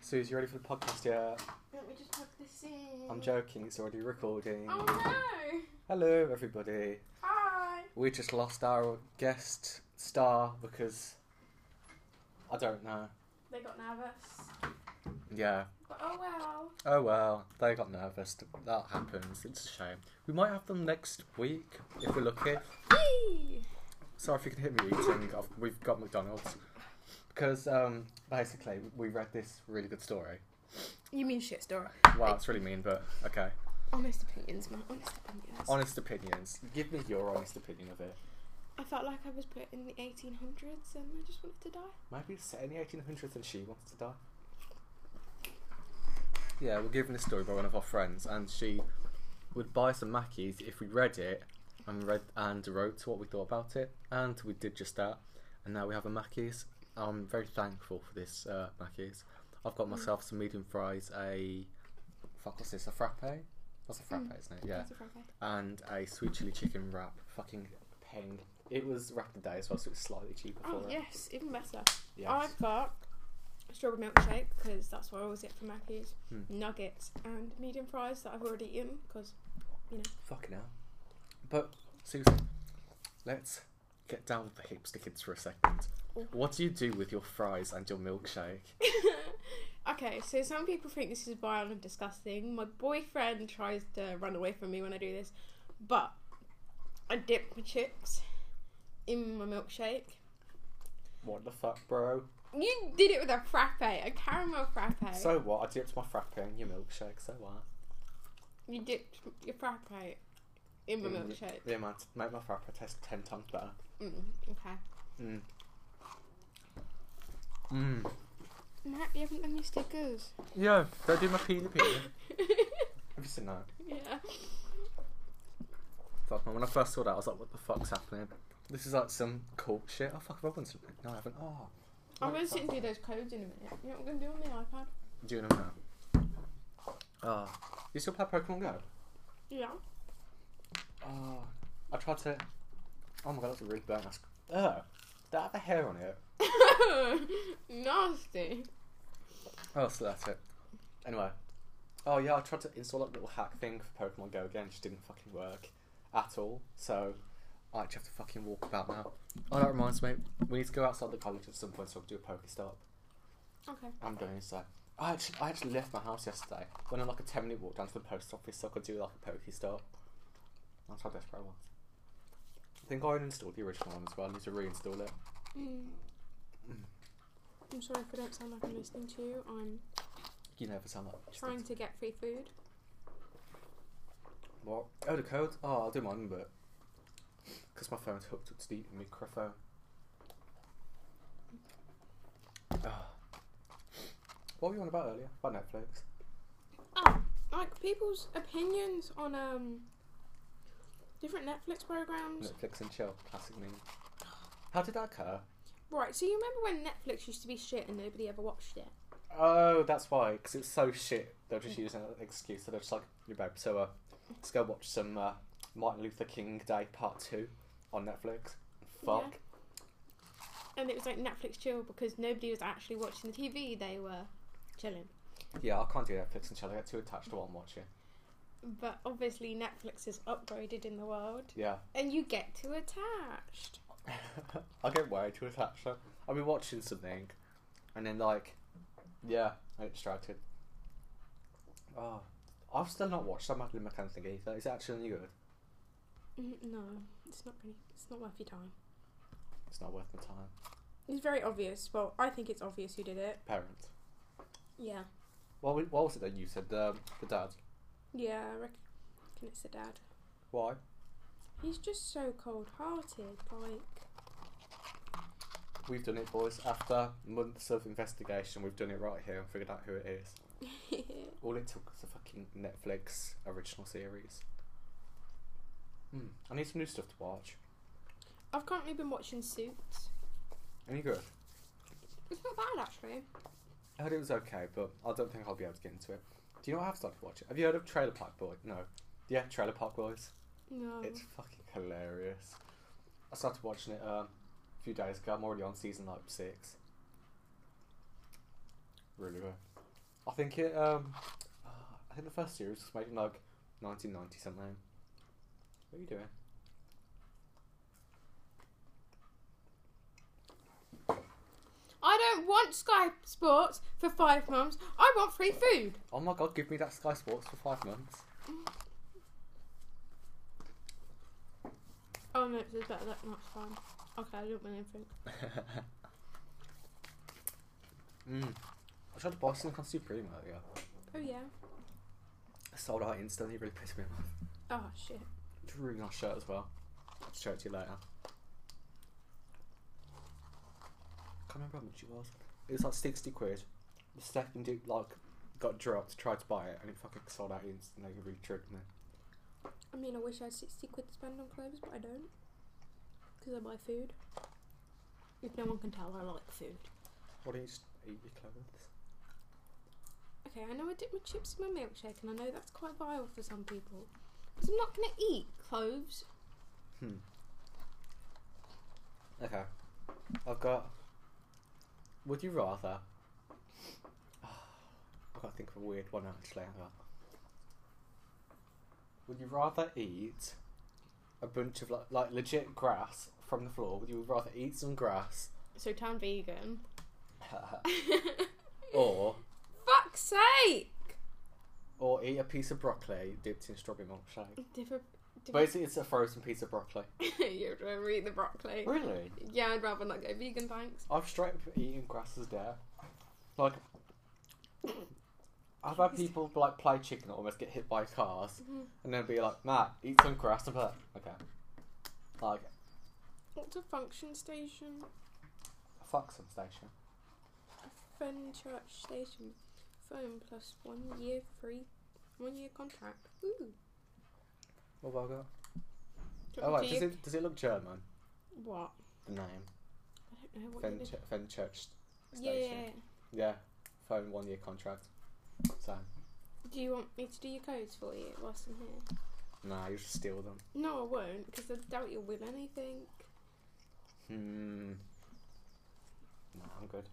Suze, you ready for the podcast yet? Let me just plug this in. I'm joking, it's already recording. Oh no! Hello, everybody. Hi! We just lost our guest star because I don't know. They got nervous. Yeah. But oh well. Oh well, they got nervous. That happens. It's a shame. We might have them next week if we're lucky. Sorry if you can hear me eating. I've, we've got McDonald's because um, basically we read this really good story. You mean shit story? Wow, it's really mean, but okay. Honest opinions, man. Honest opinions. Honest opinions. Give me your honest opinion of it. I felt like I was put in the 1800s and I just wanted to die. Maybe set in the 1800s and she wants to die. Yeah, we're given this story by one of our friends, and she would buy some Mackies if we read it and read and wrote what we thought about it, and we did just that. And now we have a Mackies. I'm very thankful for this uh, Mackies. I've got myself some medium fries, a fuck what's this? A frappe? That's a frappe, Mm. isn't it? Yeah, a and a sweet chili chicken wrap. Fucking peng. It was wrap of the day as well, so it was slightly cheaper Oh for it. yes, even better. Yes. I've got strawberry milkshake because that's what I always get from Mackey's. Hmm. Nuggets and medium fries that I've already eaten because you know. Fucking hell. But, Susan, let's get down with the hipster kids for a second. What do you do with your fries and your milkshake? okay, so some people think this is vile and disgusting. My boyfriend tries to run away from me when I do this, but I dip my chips in my milkshake. What the fuck, bro? You did it with a frappe, a caramel frappe. So what? I dipped my frappe in your milkshake, so what? you dipped your frappe in my Mm, milkshake. Yeah, man, to make my frappe taste ten times better. Mm, okay. Mm. Mm. Matt, you haven't done your stickers. Yeah, don't do my peely peely. Have you seen that? yeah. Fuck, man, when I first saw that, I was like, what the fuck's happening? This is like some cool shit. Oh, fuck, have I won something? No, I haven't. Oh. I'm going to sit and do those codes in a minute. You know what I'm going to do on the iPad? Do know now? Oh. You still play Pokemon Go? Yeah. Oh. I tried to. Oh my god, that's a really burnt ass. Oh. Did that have a hair on it? Nasty. Oh, so that's it. Anyway. Oh yeah, I tried to install that little hack thing for Pokemon Go again, just didn't fucking work at all. So I actually have to fucking walk about now. Oh, that reminds me, we need to go outside the college at some point so I can do a Pokestop. Okay. I'm doing so. I actually, I actually left my house yesterday. Went on like a 10 minute walk down to the post office so I could do like a Pokestop. That's how desperate I was. I think I uninstalled the original one as well. I need to reinstall it. Mm. I'm sorry if I don't sound like I'm listening to you. I'm You never sound like trying to get free food. What? Oh, the code? Oh, I'll do mine, but. Because my phone's hooked up to the microphone. Oh. What were you on about earlier? About Netflix? Oh, like people's opinions on um different Netflix programs. Netflix and chill, classic meme. How did that occur? Right. So you remember when Netflix used to be shit and nobody ever watched it? Oh, that's why. Because it's so shit. They'll just use an excuse. So they're just like, you're babe, so uh, let's go watch some uh, Martin Luther King Day Part 2 on Netflix. Fuck. And it was like Netflix chill because nobody was actually watching the TV. They were chilling. Yeah, I can't do Netflix and chill. I get too attached to what I'm watching. But obviously Netflix is upgraded in the world, Yeah. and you get too attached. I get way too attached. I'll be watching something, and then like, yeah, I get distracted. Oh, I've still not watched that Madeleine McCann thing either. Is it actually any good? Mm, No, it's not really. It's not worth your time. It's not worth my time. It's very obvious. Well, I think it's obvious who did it. Parent. Yeah. What, wa- what was it that you said? The the dad. Yeah, I reckon it's the dad. Why? He's just so cold-hearted. Like, We've done it, boys. After months of investigation, we've done it right here and figured out who it is. All it took was a fucking Netflix original series. Hmm. I need some new stuff to watch. I've currently been watching Suits. Any good? It's not bad actually. I heard it was okay, but I don't think I'll be able to get into it. Do you know what I have started watching? Have you heard of Trailer Park Boys? No. Yeah, Trailer Park Boys. No. It's fucking hilarious. I started watching it um, a few days ago. I'm already on season like six. Really good. I think it. Um, I think the first series was made in like 1990 something. What are you doing? I don't want Sky Sports for five months. I want free food. Oh my god! Give me that Sky Sports for five months. Oh no, it's better. That much fine. Okay, I don't want anything. mm. I tried to buy something on Supreme earlier. Oh yeah. I sold out instantly. Really pissed me off. Oh shit. It's a really nice shirt as well. I'll show it to you later. I can't remember how much it was. It was like 60 quid. The second it like got dropped, tried to buy it, and it fucking sold out instantly. It really tricked me. I mean, I wish I had 60 quid to spend on clothes, but I don't. Because I buy food. If no one can tell, I like food. Why don't you just eat your clothes? Okay, I know I dip my chips in my milkshake, and I know that's quite vile for some people. Because I'm not going to eat cloves. Hmm. Okay. I've got. Would you rather? I've got to think of a weird one actually. I've got. Would you rather eat a bunch of like, like legit grass from the floor? Would you rather eat some grass So, turn vegan. or Fuck's sake! Or eat a piece of broccoli dipped in strawberry milkshake? Basically, it's a frozen piece of broccoli. You'd rather eat the broccoli. Really? Yeah, I'd rather not go vegan, thanks. I've straight up eaten grass as. Like, I've had people like play chicken and almost get hit by cars, Mhm. and then be like, "Matt, eat some grass," and like, "Okay." Like, What's a function station? A function station. A Fenchurch station. Phone plus one year free, one year contract. Ooh. What have I got? Do you Oh want wait, me does it does it look German? What? The name I don't know what you did. Fench- Fenchurch Yeah, Station. yeah. Yeah, phone one year contract. So, Do you want me to do your codes for you whilst I'm here? nah, you just steal them. No, I won't, because I doubt you'll win anything. Hmm. Nah, I'm good.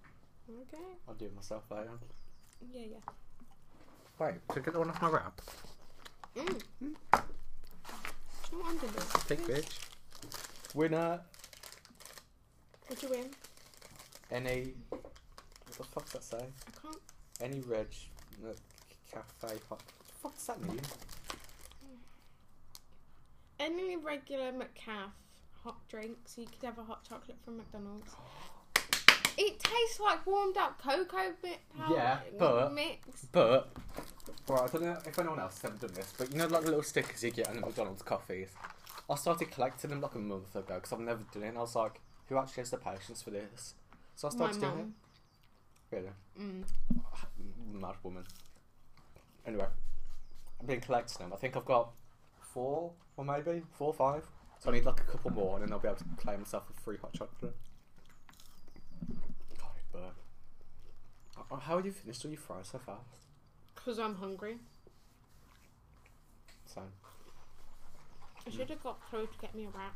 Okay. I'll do it myself later. Yeah, yeah. Wait, get the one off my wrap. Mm. Do you know what I'm gonna do? Big bitch. Winner. What'd you win? Any. What the fuck's that say? I can't. Any reg. No, cafe. Hot. What the fuck does that mean? Any regular McCaff hot drinks, you could have a hot chocolate from McDonald's. It tastes like warmed up cocoa bit powder Yeah, but- mix. But. Right, I don't know if anyone else has ever done this, but you know, like the little stickers you get on the McDonald's coffees? I started collecting them like a month ago because I've never done it, and I was like, who actually has the patience for this? So I My started doing mum. it. Really? Mm. Mad woman. Anyway, I've been collecting them. I think I've got four, or maybe four or five. So I need like a couple more, and then I'll be able to claim myself a free hot chocolate. God, it burnt. Uh, How have you finished all your fries so fast? Because I'm hungry. So, I should have got Chloe to get me a wrap.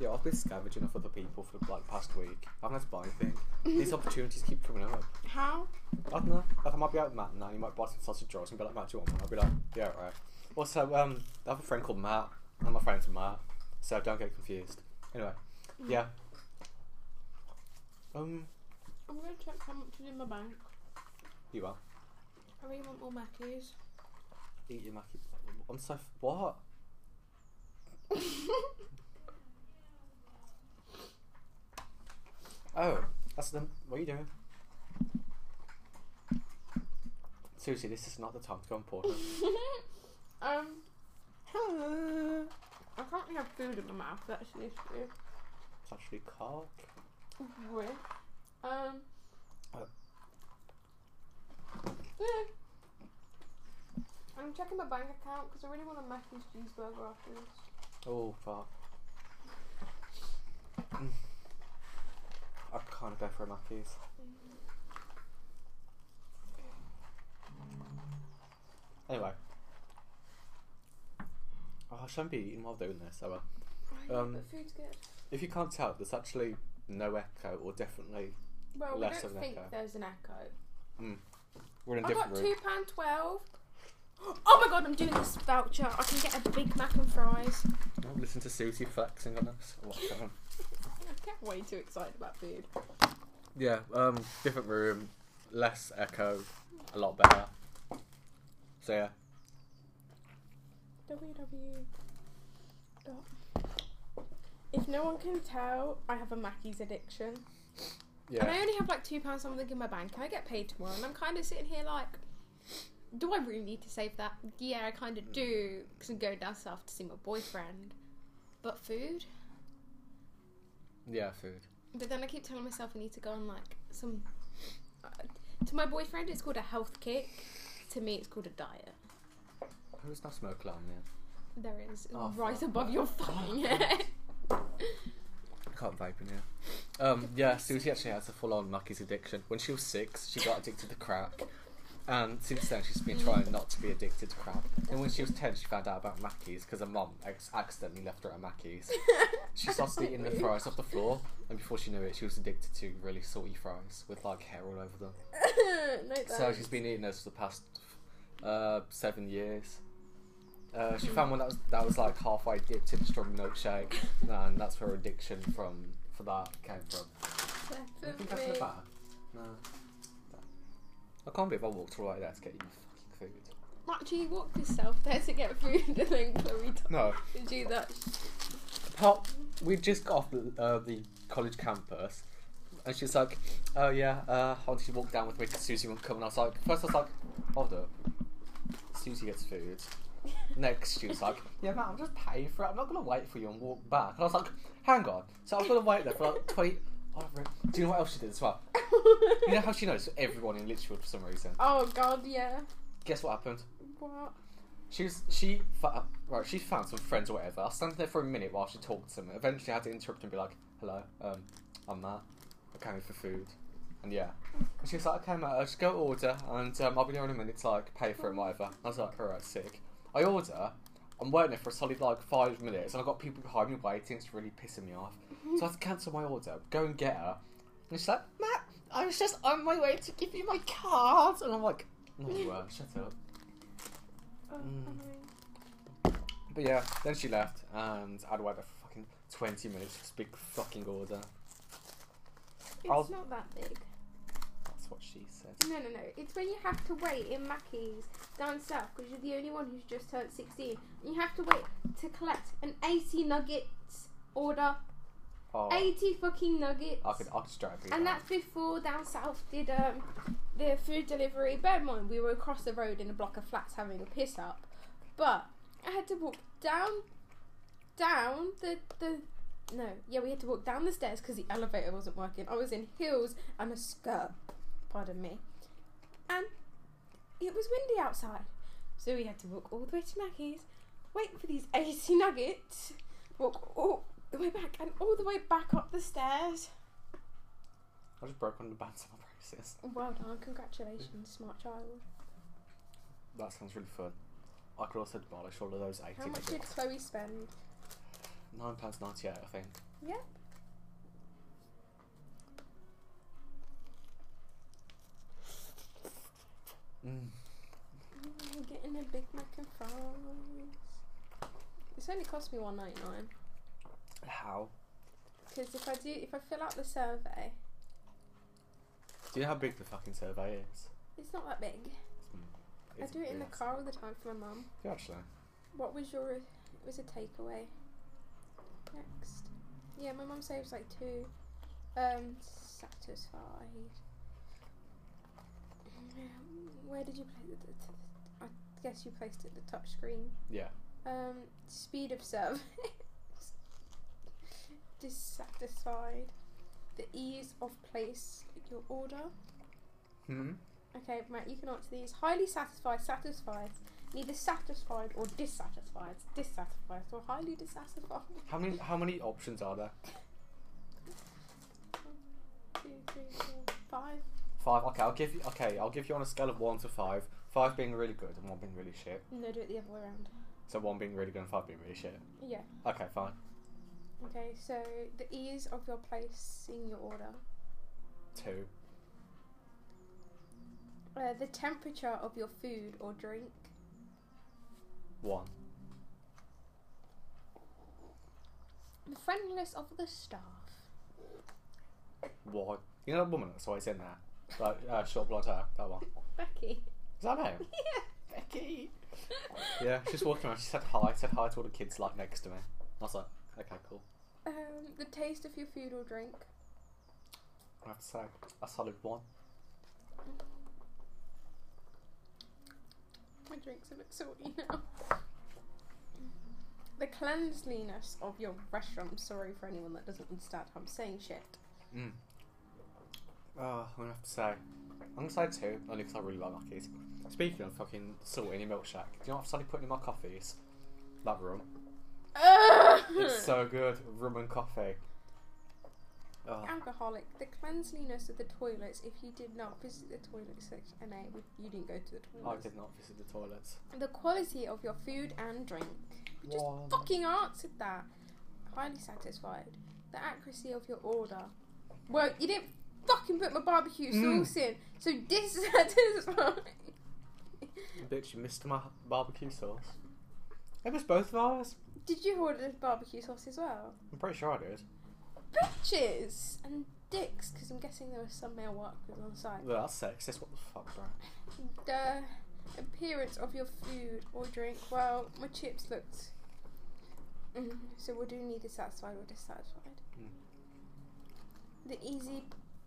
yeah, I've been scavenging off other people for like past week. I haven't had to buy anything. These opportunities keep coming up. How? I don't know. Like I might be out with Matt now. You might buy some sausage rolls and be like, Matt, do you want one? I'll be like, yeah, right. Also, um, I have a friend called Matt, and my friend's Matt, so don't get confused. Anyway, yeah. Um, I'm going to check how much is in my bank. you are. I really want more Mackies. Eat your Mackie. I'm so f- what? Oh, that's them. What are you doing? Seriously, this is not the time to go on porn. um, I can't really have food in my mouth. That's the issue. It's actually cock. With um. Uh. yeah. I'm checking my bank account because I really want a mac and cheeseburger after this. Oh fuck. I can't go for a Mackey's. Anyway, Oh, I shouldn't be eating while doing this, so uh, Um, but food's good. if you can't tell, there's actually no echo, or definitely Well, we less don't an think echo. there's an echo. we're in a I different got room. two pound twelve. Oh my god, I'm doing this voucher. I can get a Big Mac and fries. Oh, listen to Susie flexing on us. Oh, on? I get way too excited about food. Yeah, um, different room, less echo, a lot better. So yeah, www. dot- If no one can tell, I have a Mackey's addiction. And I only have like two pounds something in my bank. Can I get paid tomorrow? And I'm kind of sitting here like, do I really need to save that? Yeah, I kind of do because I'm going down south to see my boyfriend. But food? yeah, food. But then I keep telling myself I need to go on like some. Uh, to my boyfriend, it's called a health kick. To me, it's called a diet. Who's not smoke alarm yet? There is Oh, right above your fucking head. I can't vape in here. Um, yeah, Susie actually has a full-on Mackey's addiction. When she was six, she got addicted to crack, and since then she's been trying not to be addicted to crack. And when she was ten, she found out about Mackey's because her mum ex- accidentally left her at Mackey's. She started eating the fries off the floor, and before she knew it, she was addicted to really salty fries with like hair all over them. no, So she's been eating those for the past uh, seven years. Uh, she found one that was that was like halfway dipped in a strawberry milkshake, and that's where her addiction from for that came from. I think that's in the. No. I can't believe I walked all the way there to get you fucking food. Actually, you walked yourself there to get food, and then Chloe No. you to do that. Pop, we just got off the, uh, the college campus, and she's like, "Oh yeah, uh, I wanted you to walk down with me because Susie won't come." And I was like, first I was like, "Hold up, Susie gets food." Next, she was like, "Yeah, man, I'm just paying for it. I'm not gonna wait for you and walk back." And I was like, "Hang on." So I was gonna wait there for like twenty. Oh, re- do you know what else she did as well? You know how she knows everyone in Lichfield for some reason. oh god, yeah. Guess what happened? What? She was she right. She found some friends or whatever. I was standing there for a minute while she talked to them. Eventually, I had to interrupt and be like, "Hello, um, I'm Matt. I came here for food." And yeah, and she was like, "Okay, Matt, I'll just go order, and um, I'll be there in a minute to like pay for it and whatever." I was like, "Alright, sick." I order. I'm waiting there for a solid like five minutes, and I've got people behind me waiting. It's really pissing me off. So I had to cancel my order, go and get her, and she's like, "Matt, I was just on my way to give you my card," and I'm like, "No, you weren't. Shut up." Oh, Mm. But yeah, then she left, and I'd wait there for fucking 20 minutes for this big fucking order. It's I'll- not that big. What she said. No, no, no. It's when you have to wait in Mackey's down south because you're the only one who's just turned 16. And you have to wait to collect an 80 nuggets order. Oh, 80 fucking nuggets. I could, I could up do And that's before down south did um the food delivery. Bear in mind we were across the road in a block of flats having a piss up, but I had to walk down, down the the. No, yeah, we had to walk down the stairs because the elevator wasn't working. I was in heels and a skirt, pardon me, and it was windy outside, so we had to walk all the way to Mackey's, wait for these AC nuggets, walk all the way back and all the way back up the stairs. I just broke one of the bands on my braces. Well done, congratulations, smart child. That sounds really fun. I could also demolish all of those 80 How much did. Chloe spend? £9.98, I think. Yep. Mm. I'm getting a Big Mac and fries. This only cost me one ninety nine. How? Because if I do, if I fill out the survey, Do you know how big the fucking survey is? it's not that big. It's I do it in the car all the time for my mum. You actually? What was your? It was a takeaway. Next. Yeah, my mum saves like two. Um, satisfied. Where did you place it? I guess you placed it at the touch screen. Yeah. Um, speed of service. Dissatisfied. The ease of place your order. Hmm? Okay, Matt, you can answer these. Highly satisfied, satisfied, neither satisfied or dissatisfied, dissatisfied, or highly dissatisfied. How many how many options are there? Two, three, four, five. Five. Okay, I'll give you. Okay, I'll give you on a scale of one to five. Five being really good and one being really shit. No, do it the other way around. So one being really good and five being really shit. Yeah. Okay, fine. Okay, so the ease of your place in your order. Two. Uh, the temperature of your food or drink. One. The friendliness of the staff. What? You know that woman that's always in there? Like, uh, short blonde hair. That one. Becky. Is that her name? yeah. Becky. Yeah, she's walking around. She said hi. Said hi to all the kids like next to me. I was like, okay, cool. Um, the taste of your food or drink. I have to say, a solid one. My drink's a bit salty now. The cleanliness of your restaurant. I'm sorry for anyone that doesn't understand. How I'm saying shit. Mm. Oh, I'm gonna have to say, I'm gonna say two, only because I really like Lucky's. Speaking of fucking salt in your milkshake, do you know what I've started putting in my coffees? That rum. It's so good. Rum and coffee. Oh, Alcoholic. The cleanliness of the toilets. If you did not visit the toilet section, NA, you didn't go to the toilets. I did not visit the toilets. The quality of your food and drink. You just One. fucking answered that. Highly satisfied. The accuracy of your order. Well, you didn't fucking put my barbecue Mm. sauce in, so dissatisfied. Bitch, you missed my barbecue sauce. It was both of ours. Did you order the barbecue sauce as well? I'm pretty sure I did. Bitches and dicks, because I'm guessing there was some male workers on the side. Well, that's sexist. What the fuck, bro? The appearance of your food or drink. Well, my chips looked. Mm, so we'll do neither satisfied or dissatisfied. The easy,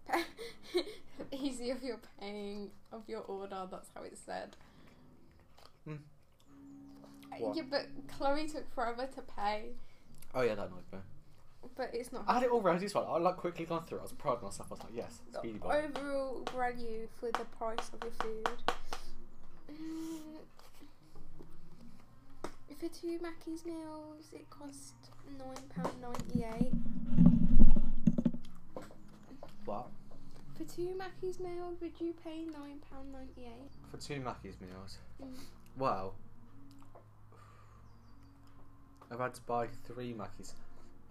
easy of your paying of your order. That's how it's said. Uh, What? Yeah, but Chloe took forever to pay, Oh yeah, that annoyed me. but it's not. I had it all ready as well. I like quickly gone through. it. I was proud of myself. I was like, yes, the speedy boy. overall value for the price of your food. Mm. For two Mackey's meals, it cost nine pound ninety eight. What? For two Mackey's meals, would you pay nine pound ninety eight? For two Mackey's meals. Mm. Well, I've had to buy three Mackey's.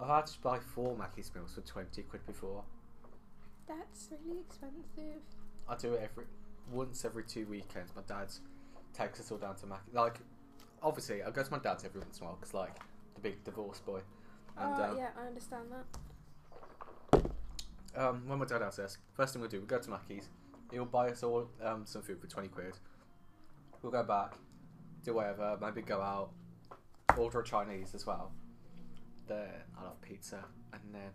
I've had to buy four Mackey's meals for twenty quid before. That's really expensive. I do it every once every two weekends. My dad takes us all down to Mac. Like, obviously, I go to my dad's every once in a while because, like, the big divorce boy. And oh um, yeah, I understand that. Um, when dad has this, first thing we'll do, we'll go to Mackey's. He'll buy us all um, some food for twenty quid. We'll go back, do whatever, maybe go out, order a Chinese as well. Then I love pizza, and then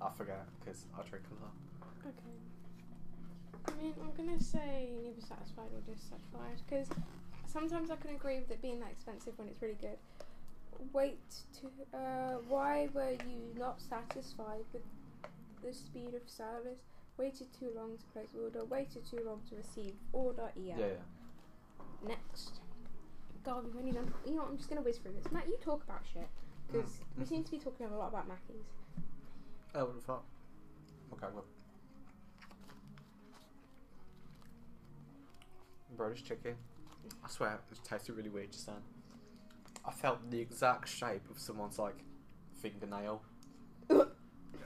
I forget because I drink a lot. Okay. I mean, I'm gonna say neither satisfied or dissatisfied because sometimes I can agree with it being that expensive when it's really good. Wait to uh, why were you not satisfied with the speed of service? Waited too long to place order. Waited too long to receive order. Yeah. Yeah, yeah. Next. God, we've only done. You know, what, I'm just gonna whiz through this. Matt, you talk about shit because Mm. we seem to be talking a lot about Mackies. Oh, what the fuck? Okay, well. British chicken. I swear, it tasted really weird just then. I felt the exact shape of someone's like fingernail, but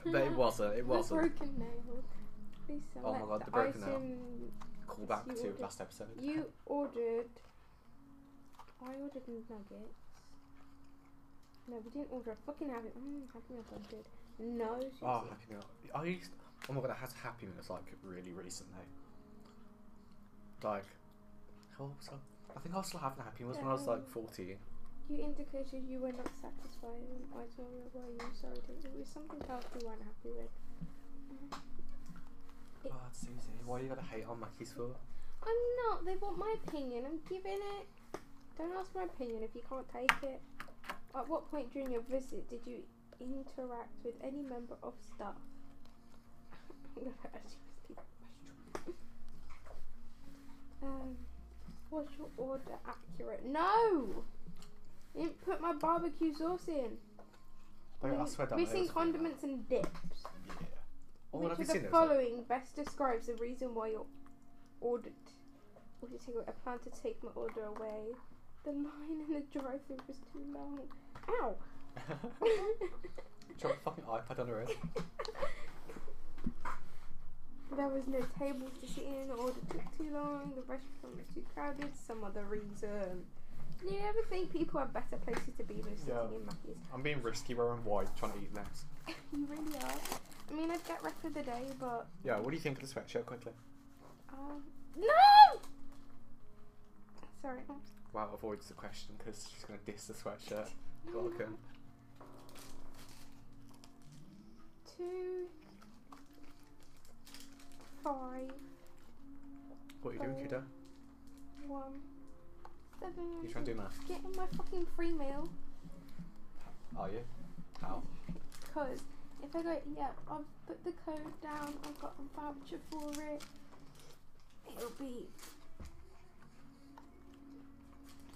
it wasn't. It wasn't. broken nail. Oh my God, the the broken nail. Call back to ordered- last episode. You ordered. I ordered nuggets. No, we didn't order a fucking happy. Mm, happy meal sounds good. No, Susie. Oh, happy meal. I used. Oh my god, I had happy meals like really recently. Like, how old was I? I think I was still having happy meals when I was like fourteen. You indicated you were not satisfied, and I told you why you sorry. that It was something else you weren't happy with. it- God, Susie, why are you gotta hate on Mackey's for? I'm not. They want my opinion. I'm giving it. Don't ask my opinion if you can't take it. At what point during your visit did you interact with any member of staff? I'm gonna ask you this question. Um, was your order accurate? No. Didn't put my barbecue sauce in. Like, I swear Missing there was a thing condiments and dips. Yeah. Oh, Which of the following best describes the reason why you ordered? Would you take away? I plan to take my order away. The line in the drive-thru was too long. Ow! Drop a fucking iPad on her head. There was no tables to sit in, the order took too long, the restaurant was too crowded, some other reason. Do you ever think people have better places to be than sitting Yeah. in Mackey's? I'm being risky wearing white, trying to eat less. you really are. I mean, I'd get rest of the day, but Yeah, what do you think of the sweatshirt quickly? um, no. Sorry. Wow, avoids the question because she's going to diss the sweatshirt. Welcome. Two, five, What are you doing, kiddo? one, seven. You trying to do math? Get on my fucking free meal. Are you? How? Because if I go, yeah, I've put the code down, I've got a voucher for it, it'll be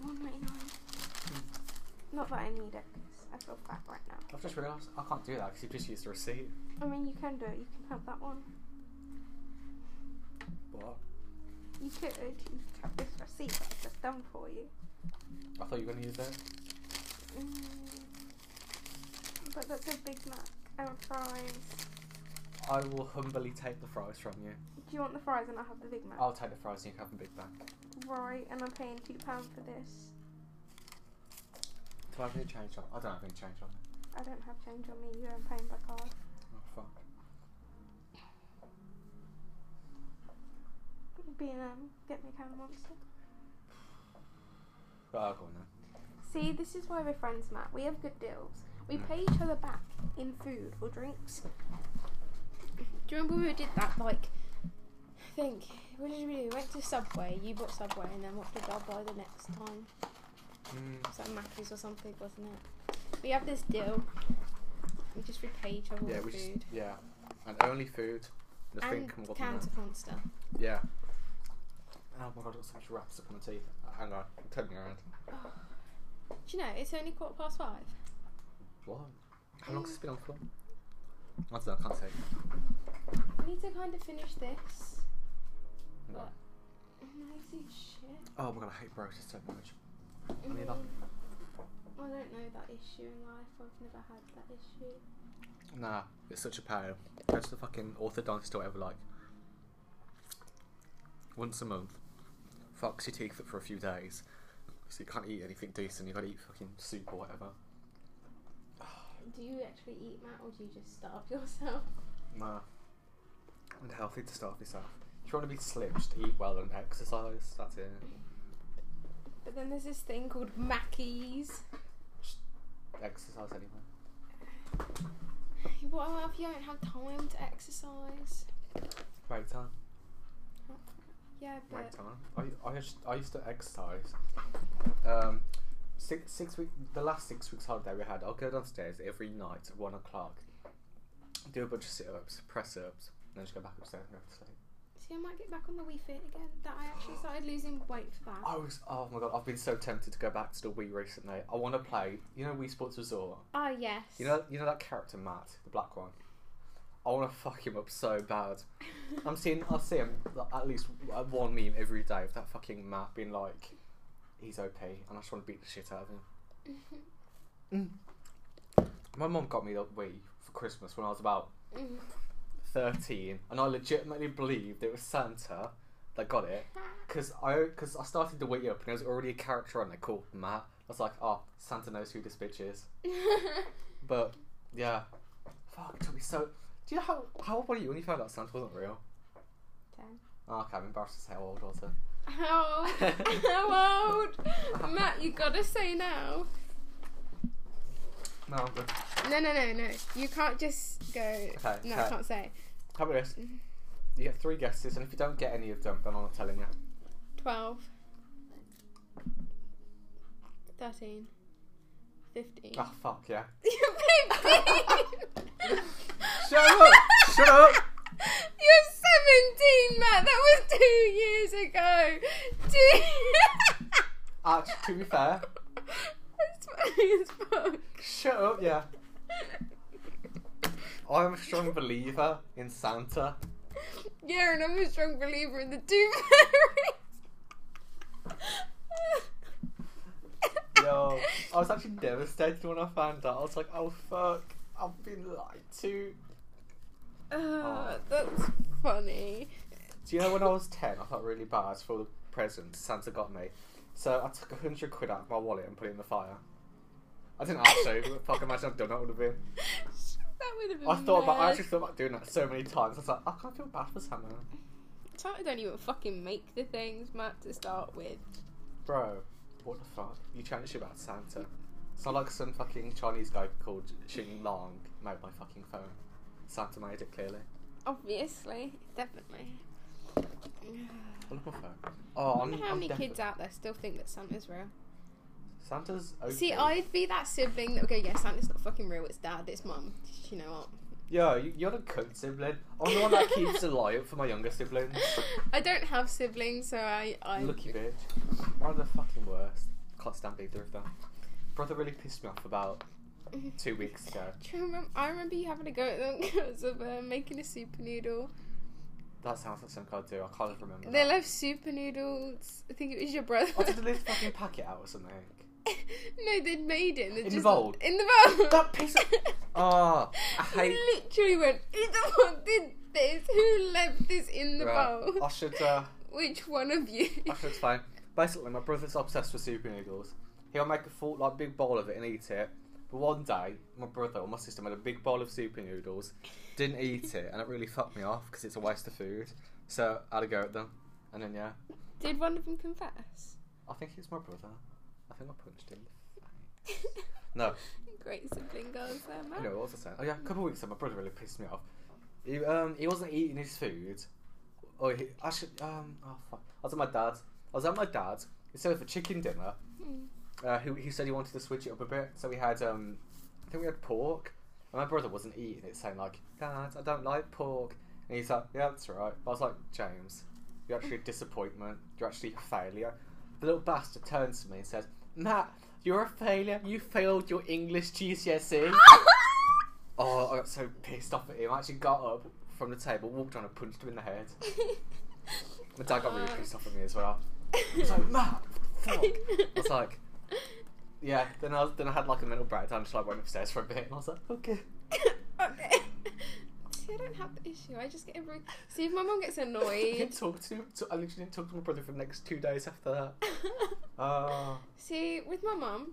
one ninety nine. Hmm. Not that I need it, 'cause I feel fat right now. I've just realised I can't do that because you just used the receipt. I mean, you can do it. You can have that one. What? You could. You could have this receipt that I've just done for you. I thought you were going to use that. Mm. But that's a Big Mac and a fries. I will humbly take the fries from you. Do you want the fries and I'll have the Big Mac? I'll take the fries and you can have the Big Mac. Right, and I'm paying two pounds for this. Do I have any change on? I don't have any change on it. I don't have change on me. You are paying by card. Oh fuck. Being um, get me a can of monster. Right, I'll go on then. See, this is why we're friends, Matt. We have good deals. We pay each other back in food or drinks. Do you remember we did that? Like, I think what did we do? We went to Subway. You bought Subway, and then what did I buy the next time? Mm, It was like Mackey's or something, wasn't it? We have this deal. We just repay each other yeah, with we food. just yeah, and only food. Nothing and more than cans that. Monster. Yeah. Oh my god, I've got so much wraps up on my teeth. Uh, hang on, I'm turning around. Do you know it's only quarter past five? What? How long has this been on for? I don't know, I can't say. I need to kind of finish this. No. What? I'm lazy as shit. Oh my god, I hate brochures so much. I I don't know that issue in life. I've never had that issue. Nah, it's such a pain. Go to the fucking orthodontist or whatever, like. Once a month. Fucks your teeth up for a few days. So you can't eat anything decent, you gotta eat fucking soup or whatever. Do you actually eat, Matt, or do you just starve yourself? Nah. And healthy to starve yourself. If you want to be slim, just eat well and exercise. That's it. But then there's this thing called Mackies. Exercise anyway. What if you don't have time to exercise? Break time. Yeah, but time. I, I, used, I used to exercise. Um, six six week the last six weeks holiday we had. I'll go downstairs every night at one o'clock. Do a bunch of sit ups, press ups, and then just go back upstairs and go to sleep. see, I might get back on the Wii Fit again. That I actually started losing weight for that. I was oh my god, I've been so tempted to go back to the Wii recently. I want to play. You know Wii Sports Resort. Oh yes. You know you know that character Matt, the black one. I want to fuck him up so bad. I'm seeing I see him like, at least one meme every day of that fucking Matt being like, he's OP, and I just want to beat the shit out of him. Mm. My mom got me the Wii for Christmas when I was about Mm. 13, and I legitimately believed it was Santa that got it. Because I, cause I started the Wii up, and there was already a character on there called Matt. I was like, oh, Santa knows who this bitch is. But, yeah. Fuck, it took me so. Do you know how, how old were you when you found out Santa wasn't real? Ten. Oh, okay, I'm embarrassed to say how old was it. How old? How old? Matt, you gotta say now. No, I'm good. No, no, no, no. You can't just go. Okay, no, I can't say. How about this? Mm-hmm. You get three guesses, and if you don't get any of them, then I'm not telling you. 12. 13. 15. Oh, fuck, yeah. Baby! Shut up! Shut up! You're 17, Matt. That was two years ago. Two. Actually, to be fair, That's funny as fuck. shut up, yeah. I'm a strong believer in Santa. Yeah, and I'm a strong believer in the Tooth Fairy. Yo, I was actually devastated when I found out. I was like, oh fuck, I've been lied to. Uh, that's funny. Do you know when I was 10, I felt really bad for the present Santa got me? So I took a hundred quid out of my wallet and put it in the fire. I didn't actually, but fuck, imagine I've done that would have been. That would have been. I thought about, I actually thought about doing that so many times. I was like, I can't feel bad for Santa. Santa don't even fucking make the things, Matt, to start with. Bro, what the fuck? You trying to shit about Santa. It's not like some fucking Chinese guy called Xing Long made my fucking phone. Santa made it clearly. Obviously, definitely. I love my phone. Oh, I I'm, wonder how I'm many defi- kids out there still think that Santa's real. Santa's okay. See, I'd be that sibling that would go, yeah, Santa's not fucking real, it's dad, it's mum. You know what? Yo, you- you're the cunt sibling. I'm the one that keeps a lie up for my younger siblings. I don't have siblings, so I. I Lucky bitch. One of the fucking worst. Can't stand either of them. Brother really pissed me off about two weeks ago. Do you remember, I remember you having a go at them because of uh, making a super noodle. That sounds like something I'd do. I can't remember. They that. left super noodles. I think it was your brother. I did this fucking packet out or something. no, they'd made it. In the bowl? In the bowl. That piece of. Oh, I You hate. literally went, who the fuck did this? Who left this in the Right, bowl? I should. Uh, Which one of you? I should explain. Basically, my brother's obsessed with super noodles. He'll make a full like big bowl of it and eat it. But one day, my brother or my sister made a big bowl of super noodles, didn't eat it, and it really fucked me off because it's a waste of food. So I had to go at them, and then yeah, Did one of them confess? I think it's my brother. I think I punched him. No, Great sibling girls there, man. you know what was I saying? Oh yeah, a couple of weeks ago, my brother really pissed me off. He um he wasn't eating his food. Oh, he, I should um oh fuck. I was at my dad's. I was at my dad's. Instead of a chicken dinner, Mm. uh, he, he said he wanted to switch it up a bit. So we had, um, I think we had pork. And my brother wasn't eating it, saying like, Dad, I don't like pork. And he's like, Yeah, that's right. I was like, James, you're actually a disappointment. You're actually a failure. The little bastard turns to me and says, Matt, you're a failure. You failed your English GCSE. oh, I got so pissed off at him. I actually got up from the table, walked on and punched him in the head. My dad got really pissed off at me as well. He was like, Matt, fuck. I was like, yeah. Then I was, then I had like a mental breakdown, just like went upstairs for a bit, and I was like, okay. okay. See, I don't have the issue. I just get every. See, if my mum gets annoyed. didn't talk to him. I literally didn't talk to my brother for the next two days after that. Uh, See, with my mum,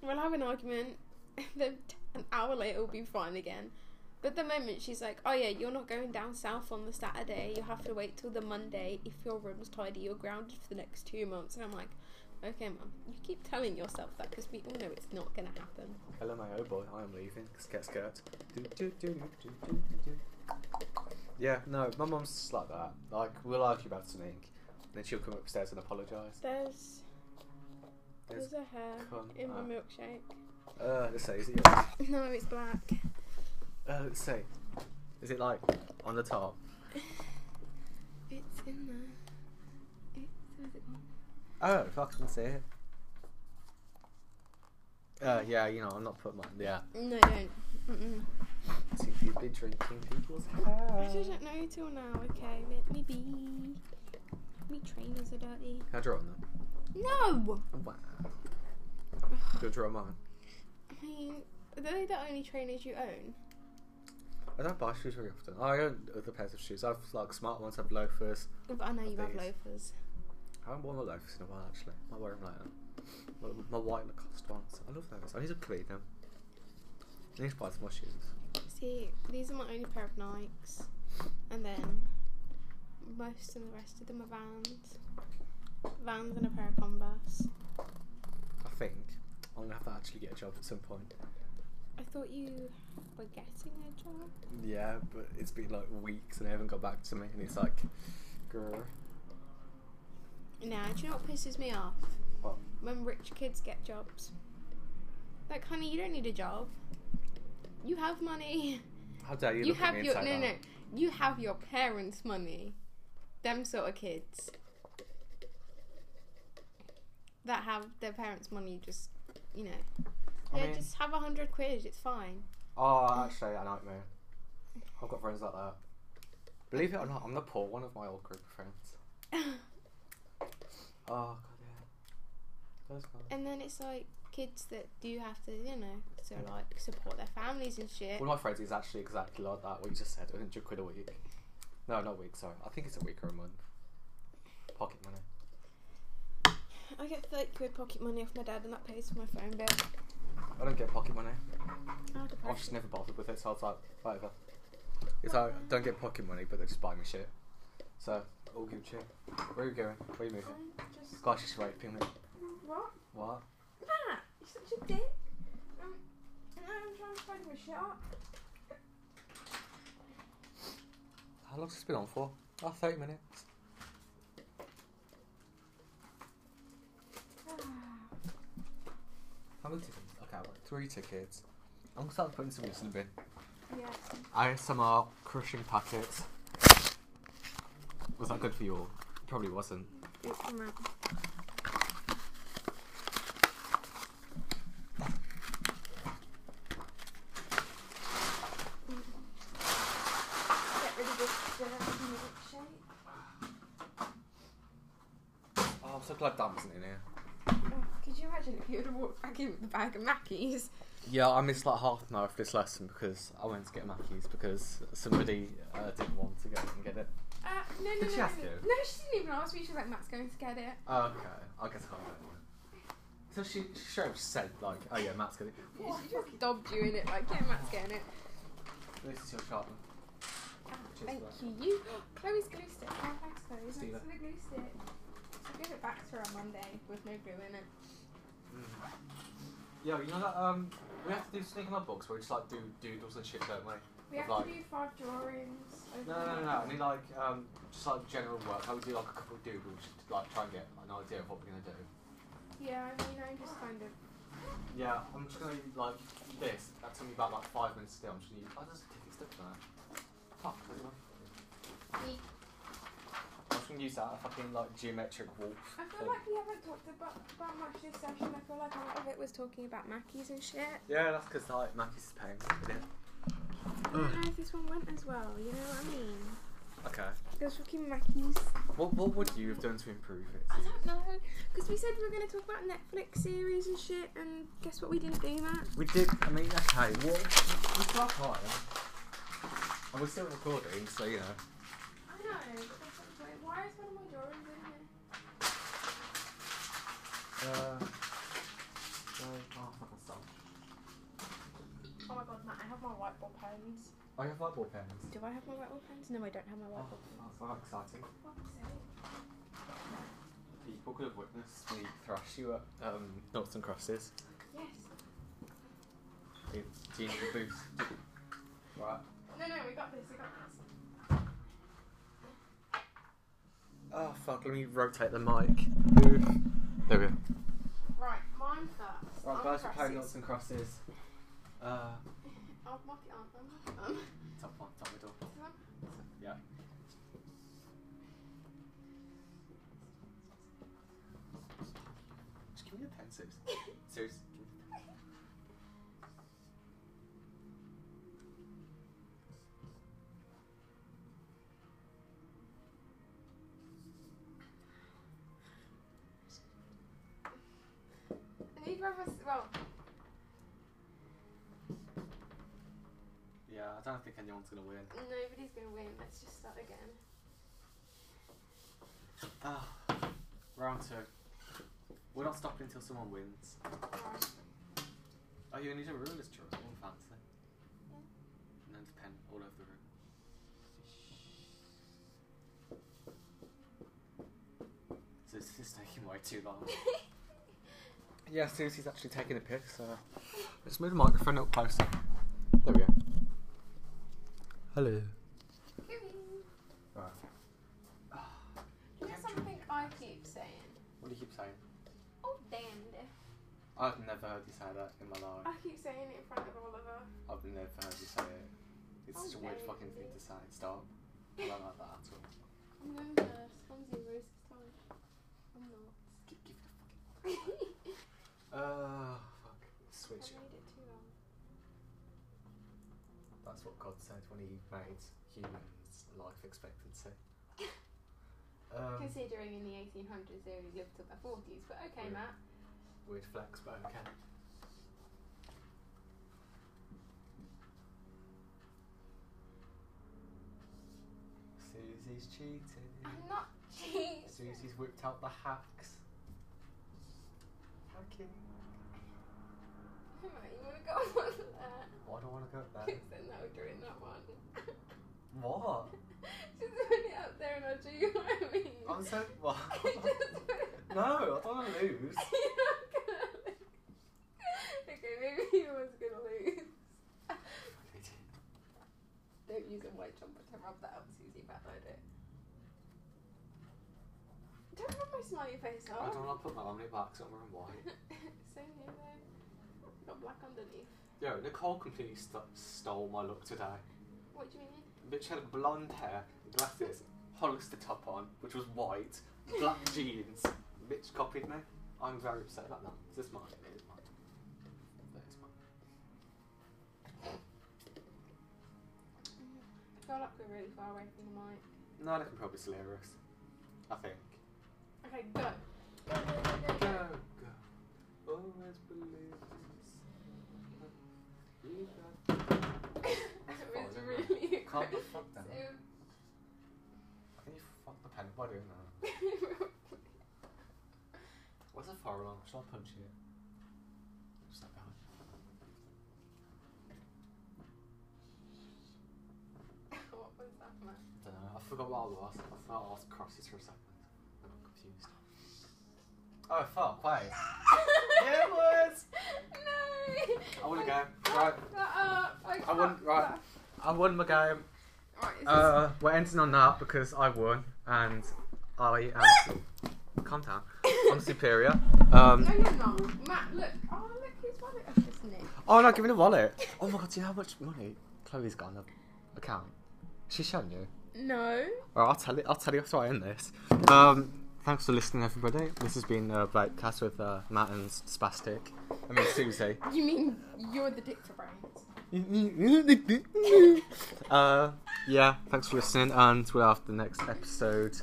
we'll have an argument, then an hour later we'll be fine again. But the moment she's like, "Oh yeah, you're not going down south on the Saturday. You have to wait till the Monday. If your room's tidy, you're grounded for the next two months." And I'm like, "Okay, mum, you keep telling yourself that because we all know it's not gonna happen." hello, my oh boy, I am leaving. Get skirt. Do, do, do, do, do, do. Yeah, no, my mum's just like that. Like, we'll argue about something, then she'll come upstairs and apologise. There's There's- there's a hair in my milkshake. Uh, let's see, is it yours? No, it's black. Uh, let's see. Is it like on the top? It's in there. It's where's it gone? Oh, fuck, I can see it. Uh, yeah, you know, I'm not putting mine. Yeah. No, don't. Mm-mm. Seem to be drinking people's I hair. didn't know till now. Okay, let me be. Me trainers are dirty. Can I draw on them? No. Wow. Do I draw on mine? I mean, are they the only trainers you own? I don't buy shoes very often. I own other pairs of shoes. I have like smart ones, I have loafers. But I know you have These. loafers. I haven't worn my loafers in a while actually. Might wear them later. My, my white Lacoste ones. I love those. I need to clean them. I need to buy some more shoes. See, these are my only pair of Nikes, and then most of the rest of them are Vans. Vans and a pair of Converse. I think I'm gonna have to actually get a job at some point. I thought you were getting a job. Yeah, but it's been like weeks and they haven't got back to me, and it's like, grr. Nah, do you know what pisses me off? What? When rich kids get jobs. Like, honey, you don't need a job. You have money. How dare you, You have your no no. You have your parents' money. Them sort of kids that have their parents' money. Just you know, I yeah, mean- just have a hundred quid. It's fine. Oh, actually, I know what you mean. I've got friends like that. Believe it or not, I'm the poor one of my old group of friends. Oh god, yeah. That's fine. And then it's like kids that do have to, you know, so like support their families and shit. One of my friends is actually exactly like that. What you just said, 100 quid a week. No, not a week. Sorry, I think it's a week or a month. Pocket money. I get 30 quid pocket money off my dad and that pays for my phone bill. I don't get pocket money. Oh, I've just never bothered with it, so I was like, whatever. It's like, I don't get pocket money, but they just buy me shit. So, all Gucci. Where are you going? Where are you moving? I'm just... Gosh, she's raping me. What? What? Matt, you're such a dick. Um, I'm trying to find my shit up. How long's this been on for? Oh, 30 minutes. How many tickets? Okay, I've got three tickets. I'm gonna start putting some of this in the bin. yeah. ASMR crushing packets. Was that good for you all? Probably wasn't. It's from Matt. Get rid of this milkshake. Oh, I'm so glad Dan wasn't in here. Could you imagine if you would have walked back in with a bag of Mackies? Yeah, I missed like half an hour of this lesson because I went to get Mackey's because somebody uh, didn't want to go and get it. No, no, Did no. she ask no. you? No, she didn't even ask me. She was like, Matt's going to get it. Oh, okay, I guess I go anywhere. So she, she straight up said like, oh yeah, Matt's got it. She just dobbed you in it, like, yeah, Matt's getting it. This is your sharpener. Ah, Cheers thank for you. You, Chloe's glue stick. Oh, thanks, Chloe. Thanks Steal for the glue stick. I'll give it back to her on Monday with no glue in it. Yeah, you know that um, we have to do sneak in books where we just like do doodles and shit, don't we? We have Like- to do five drawings. No, no, no, no. I mean like um, just like general work. How we do like a couple of doodles to like try and get an idea of what we're gonna do. Yeah, I mean, I'm just kind of. Yeah, I'm just gonna like this. That took me about like five minutes to do. I'm just gonna use. Oh, there's a ticket stuck there. Fuck. I don't know. I'm just gonna use that fucking like geometric wolf. I feel thing. like we haven't talked about, about much this session. I feel like a lot of it was talking about Mackies and shit. Yeah, that's because like Mackie's is paying for it. I don't know this one went as well, you know what I mean? Okay. Those fucking Mackies. What what would you have done to improve it? I don't know. Because we said we were going to talk about Netflix series and shit, and guess what? We didn't do that. We did. I mean, okay. What? We start time. And we're still recording, so you know. I know, but that's not the point. Why is one of my drawings in here? Uh. So, oh, fucking stop. Oh my god, Matt, I have my whiteboard pens. Oh, you have whiteboard pens. Do I have my whiteboard pens? No, I don't have my Oh, whiteboard pens. that's not exciting. Fuck's sake. People could have witnessed me thrash you at um, Noughts and Crosses. Yes. Do you need a boost? Right. No, no, we got this, we got this. Oh fuck, let me rotate the mic. There we go. Right, mine first. Right, guys, we're playing crosses. Noughts and Crosses. Uh, I'll mark it on. I'll mark it on. top one, top middle. This one? Yeah. Just give me a pen, don't think anyone's gonna win. nobody's gonna win. Let's just start again. Ah, round two. We're not stopping until someone wins. Right. Oh, you need a ruler's drawer. All fancy. Yeah. And then the pen all over the room. So this is taking way too long. yeah, Susie's actually taking a pic, so let's move the microphone up closer. There we go. Hello. Right. You know something I keep saying? What do you keep saying? Oh, damned. I've never heard you say that in my life. I keep saying it in front of Oliver. I've never heard you say it. It's Oh, such a weird very fucking thing to say. Stop. I don't like that at all. I'm going to Come zero this time. I'm not. Give, give it a fucking. Uh, fuck. I Switch. made it too long. That's what God said when He made humans' life expectancy. Um, Considering in the 1800s they only lived to their 40s, but okay, Yeah. Matt. Weird flex, but okay. Susie's cheating. I'm not cheating. Susie's whipped out the hacks. Hacking. Right, you wanna go on? Why do I want to go there? Because then do in that one. What? Just put it up there and I'll do you what I mean. I'm so. What? Just put it- no, I don't want to lose. You're not gonna lose. Okay, maybe you was gonna lose. Don't use a white jumper to rub that up, Susie. Bad idea. Don't rub my smiley face off. I don't want to put my laminate back so I'm white. Same here though. Got black underneath. Yo, Nicole completely st- stole my look today. What do you mean? Bitch had blonde hair, glasses, Hollister top on, which was white, black jeans. Bitch copied me. I'm very upset about that. Is this mine? It is mine. That is mine. I feel like we're really far away from the mic. No, they can probably still hear us. I think. Okay, go. Go, go, go, go, Go, go. go. Always believe us. You got- it was Fine, Calm the fuck aggressive. I think you fucked the pen by doing that. What's a fire alarm? Shall I punch it? Just like behind. what was that, man? I don't know. I forgot what I was. I thought I was crosses for a second. I got confused. Oh fuck! Wait. yeah, it was. No. I wanna go. Right. Uh, I, I won. fucked Right. that. I won my game. Uh, we're ending on that because I won and I am. Calm down. I'm superior. Um. No, you're not. Matt, look. Oh, look whose wallet I've just nicked. Oh no! Give me the wallet. Oh my god! Do you know how much money Chloe's got on her account? She's shown you. No. Alright, I'll tell you. I'll tell you after I end this. Um, thanks for listening, everybody. This has been uh, Breakcast with uh, Matt and Spastic. I mean Susie. You mean you're the dick for brains? Uh, yeah, thanks for listening, and we'll have the next episode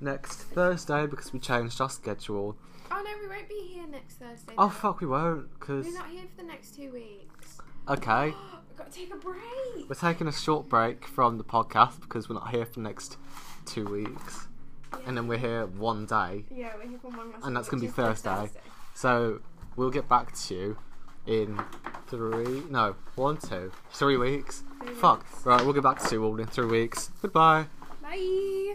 next Thursday because we changed our schedule. Oh no, we won't be here next Thursday. Oh fuck, we won't, because We're not here for the next two weeks. okay, We've got to take a break. we're taking a short break from the podcast because we're not here for the next two weeks, and then we're here one day. Yeah, we're here for one And that's gonna be this Thursday. So we'll get back to you in three, no, one, two, three weeks. Three Fuck. weeks. Right, we'll get back to you all in three weeks. Goodbye. Bye.